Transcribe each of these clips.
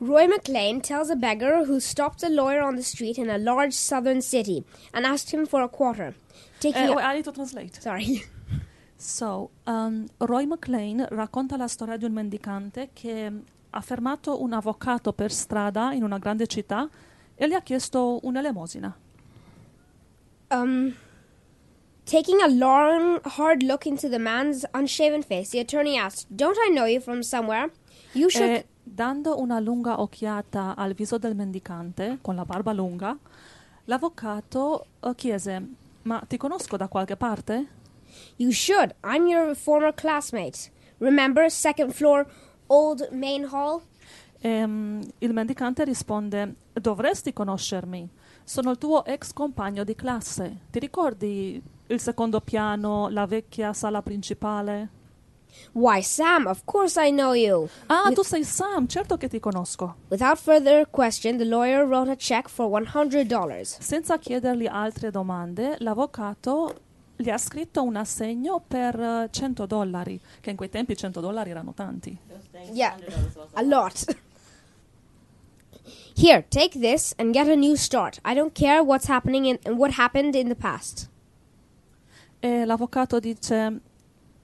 Roy McLean tells a beggar who stopped a lawyer on the street in a large southern city and asked him for a quarter. Taking Eh, a- I need to translate. Sorry. So, um, Roy McLean racconta la storia di un mendicante che ha fermato un avvocato per strada in una grande città e gli ha chiesto un'elemosina. Um, taking a long, hard look into the man's unshaven face, the attorney asked, Don't I know you from somewhere? You should. E dando una lunga occhiata al viso del mendicante, con la barba lunga, l'avvocato eh, chiese: Ma ti conosco da qualche parte? You should. I'm your former classmate. Remember, second floor, old main hall? Ehm, il mendicante risponde: Dovresti conoscermi. Sono il tuo ex compagno di classe. Ti ricordi il secondo piano, la vecchia sala principale? Why, Sam, of course I know you. Ah, tu sei Sam, certo che ti conosco. Without further question, the lawyer wrote a check for $100. Senza chiedergli altre domande, l'avvocato gli ha scritto un assegno per eh, 100 dollari, che in quei tempi 100 dollari erano tanti. Yeah, a lot. Here, take this and get a new start. I don't care what's happening in what happened in the past. E l'avvocato dice: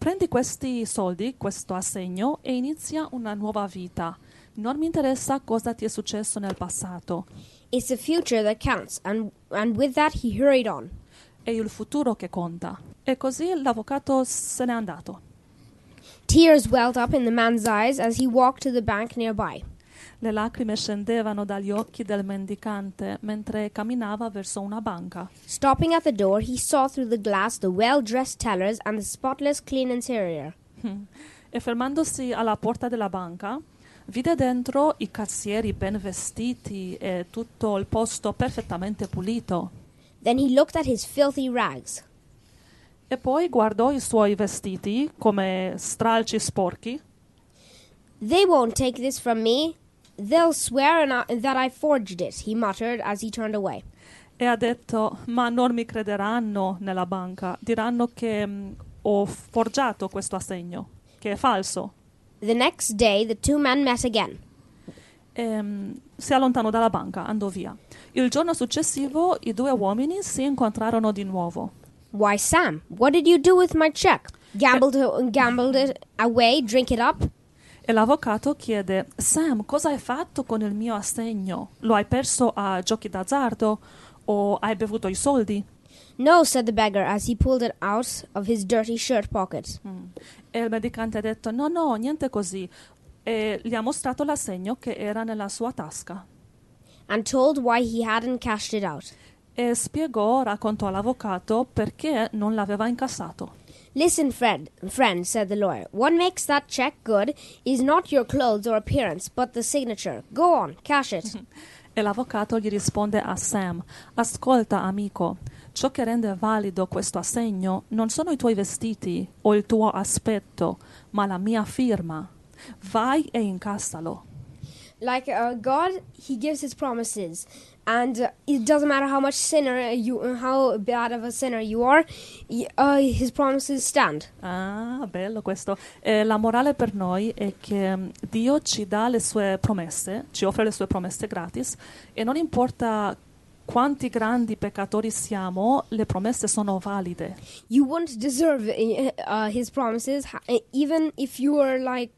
Prendi questi soldi, questo assegno, e inizia una nuova vita. Non mi interessa cosa ti è successo nel passato. It's the future that counts, and and with that he hurried on. È il futuro che conta. E così l'avvocato se n'è andato. Tears welled up in the man's eyes as he walked to the bank nearby. Le lacrime scendevano dagli occhi del mendicante mentre camminava verso una banca. Stopping at the door, he saw through the glass the well-dressed tellers and the spotless clean interior. E fermandosi alla porta della banca, vide dentro i cassieri ben vestiti e tutto il posto perfettamente pulito. Then he looked at his filthy rags. E poi guardò i suoi vestiti come stralci sporchi They won't take this from me. They'll swear that I forged it, he muttered as he turned away. e ha detto: Ma non mi crederanno nella banca, diranno che mm, ho forgiato questo assegno, che è falso. The next day, the two men met again. E, mm, si allontanò dalla banca, andò via. Il giorno successivo i due uomini si incontrarono di nuovo. Why, Sam, what did you do with my check? Gambled, gambled it away, drink it up? E l'avvocato chiede: Sam, cosa hai fatto con il mio assegno? Lo hai perso a giochi d'azzardo o hai bevuto i soldi? No, said the beggar as he pulled it out of his dirty shirt pocket. Mm. E il medicante ha detto: No, no, niente così. E gli ha mostrato l'assegno che era nella sua tasca. and told why he hadn't cashed it out. E spiegò, raccontò all'avvocato perché non l'aveva incassato. Listen, Fred, friend, said the lawyer. What makes that check good is not your clothes or appearance, but the signature. Go on, cash it. E l'avvocato gli risponde a Sam: Ascolta, amico, ciò che rende valido questo assegno non sono i tuoi vestiti o il tuo aspetto, ma la mia firma. Vai e incassalo. Like uh, God, He gives His promises, and uh, it doesn't matter how much sinner you, uh, how bad of a sinner you are, uh, His promises stand. Ah, bello questo. E la morale per noi è che mm, Dio ci dà le sue promesse, ci offre le sue promesse gratis e non importa quanti grandi peccatori siamo, le promesse sono valide. You won't deserve uh, uh, His promises, uh, even if you are like,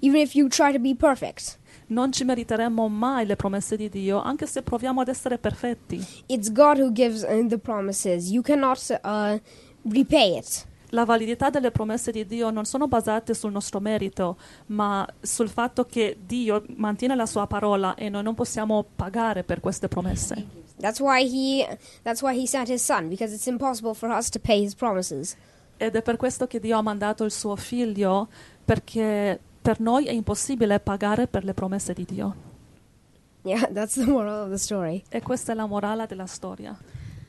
even if you try to be perfect. Non ci meriteremmo mai le promesse di Dio, anche se proviamo ad essere perfetti. It's God who gives uh, the promises. You cannot uh, repay it. La validità delle promesse di Dio non sono basate sul nostro merito, ma sul fatto che Dio mantiene la sua parola e noi non possiamo pagare per queste promesse. That's why he. That's why he sent his son because it's impossible for us to pay his promises. Ed è per questo che Dio ha mandato il suo figlio, perché per noi è impossibile pagare per le promesse di Dio. Yeah, that's the moral of the story. E questa è la morale della storia.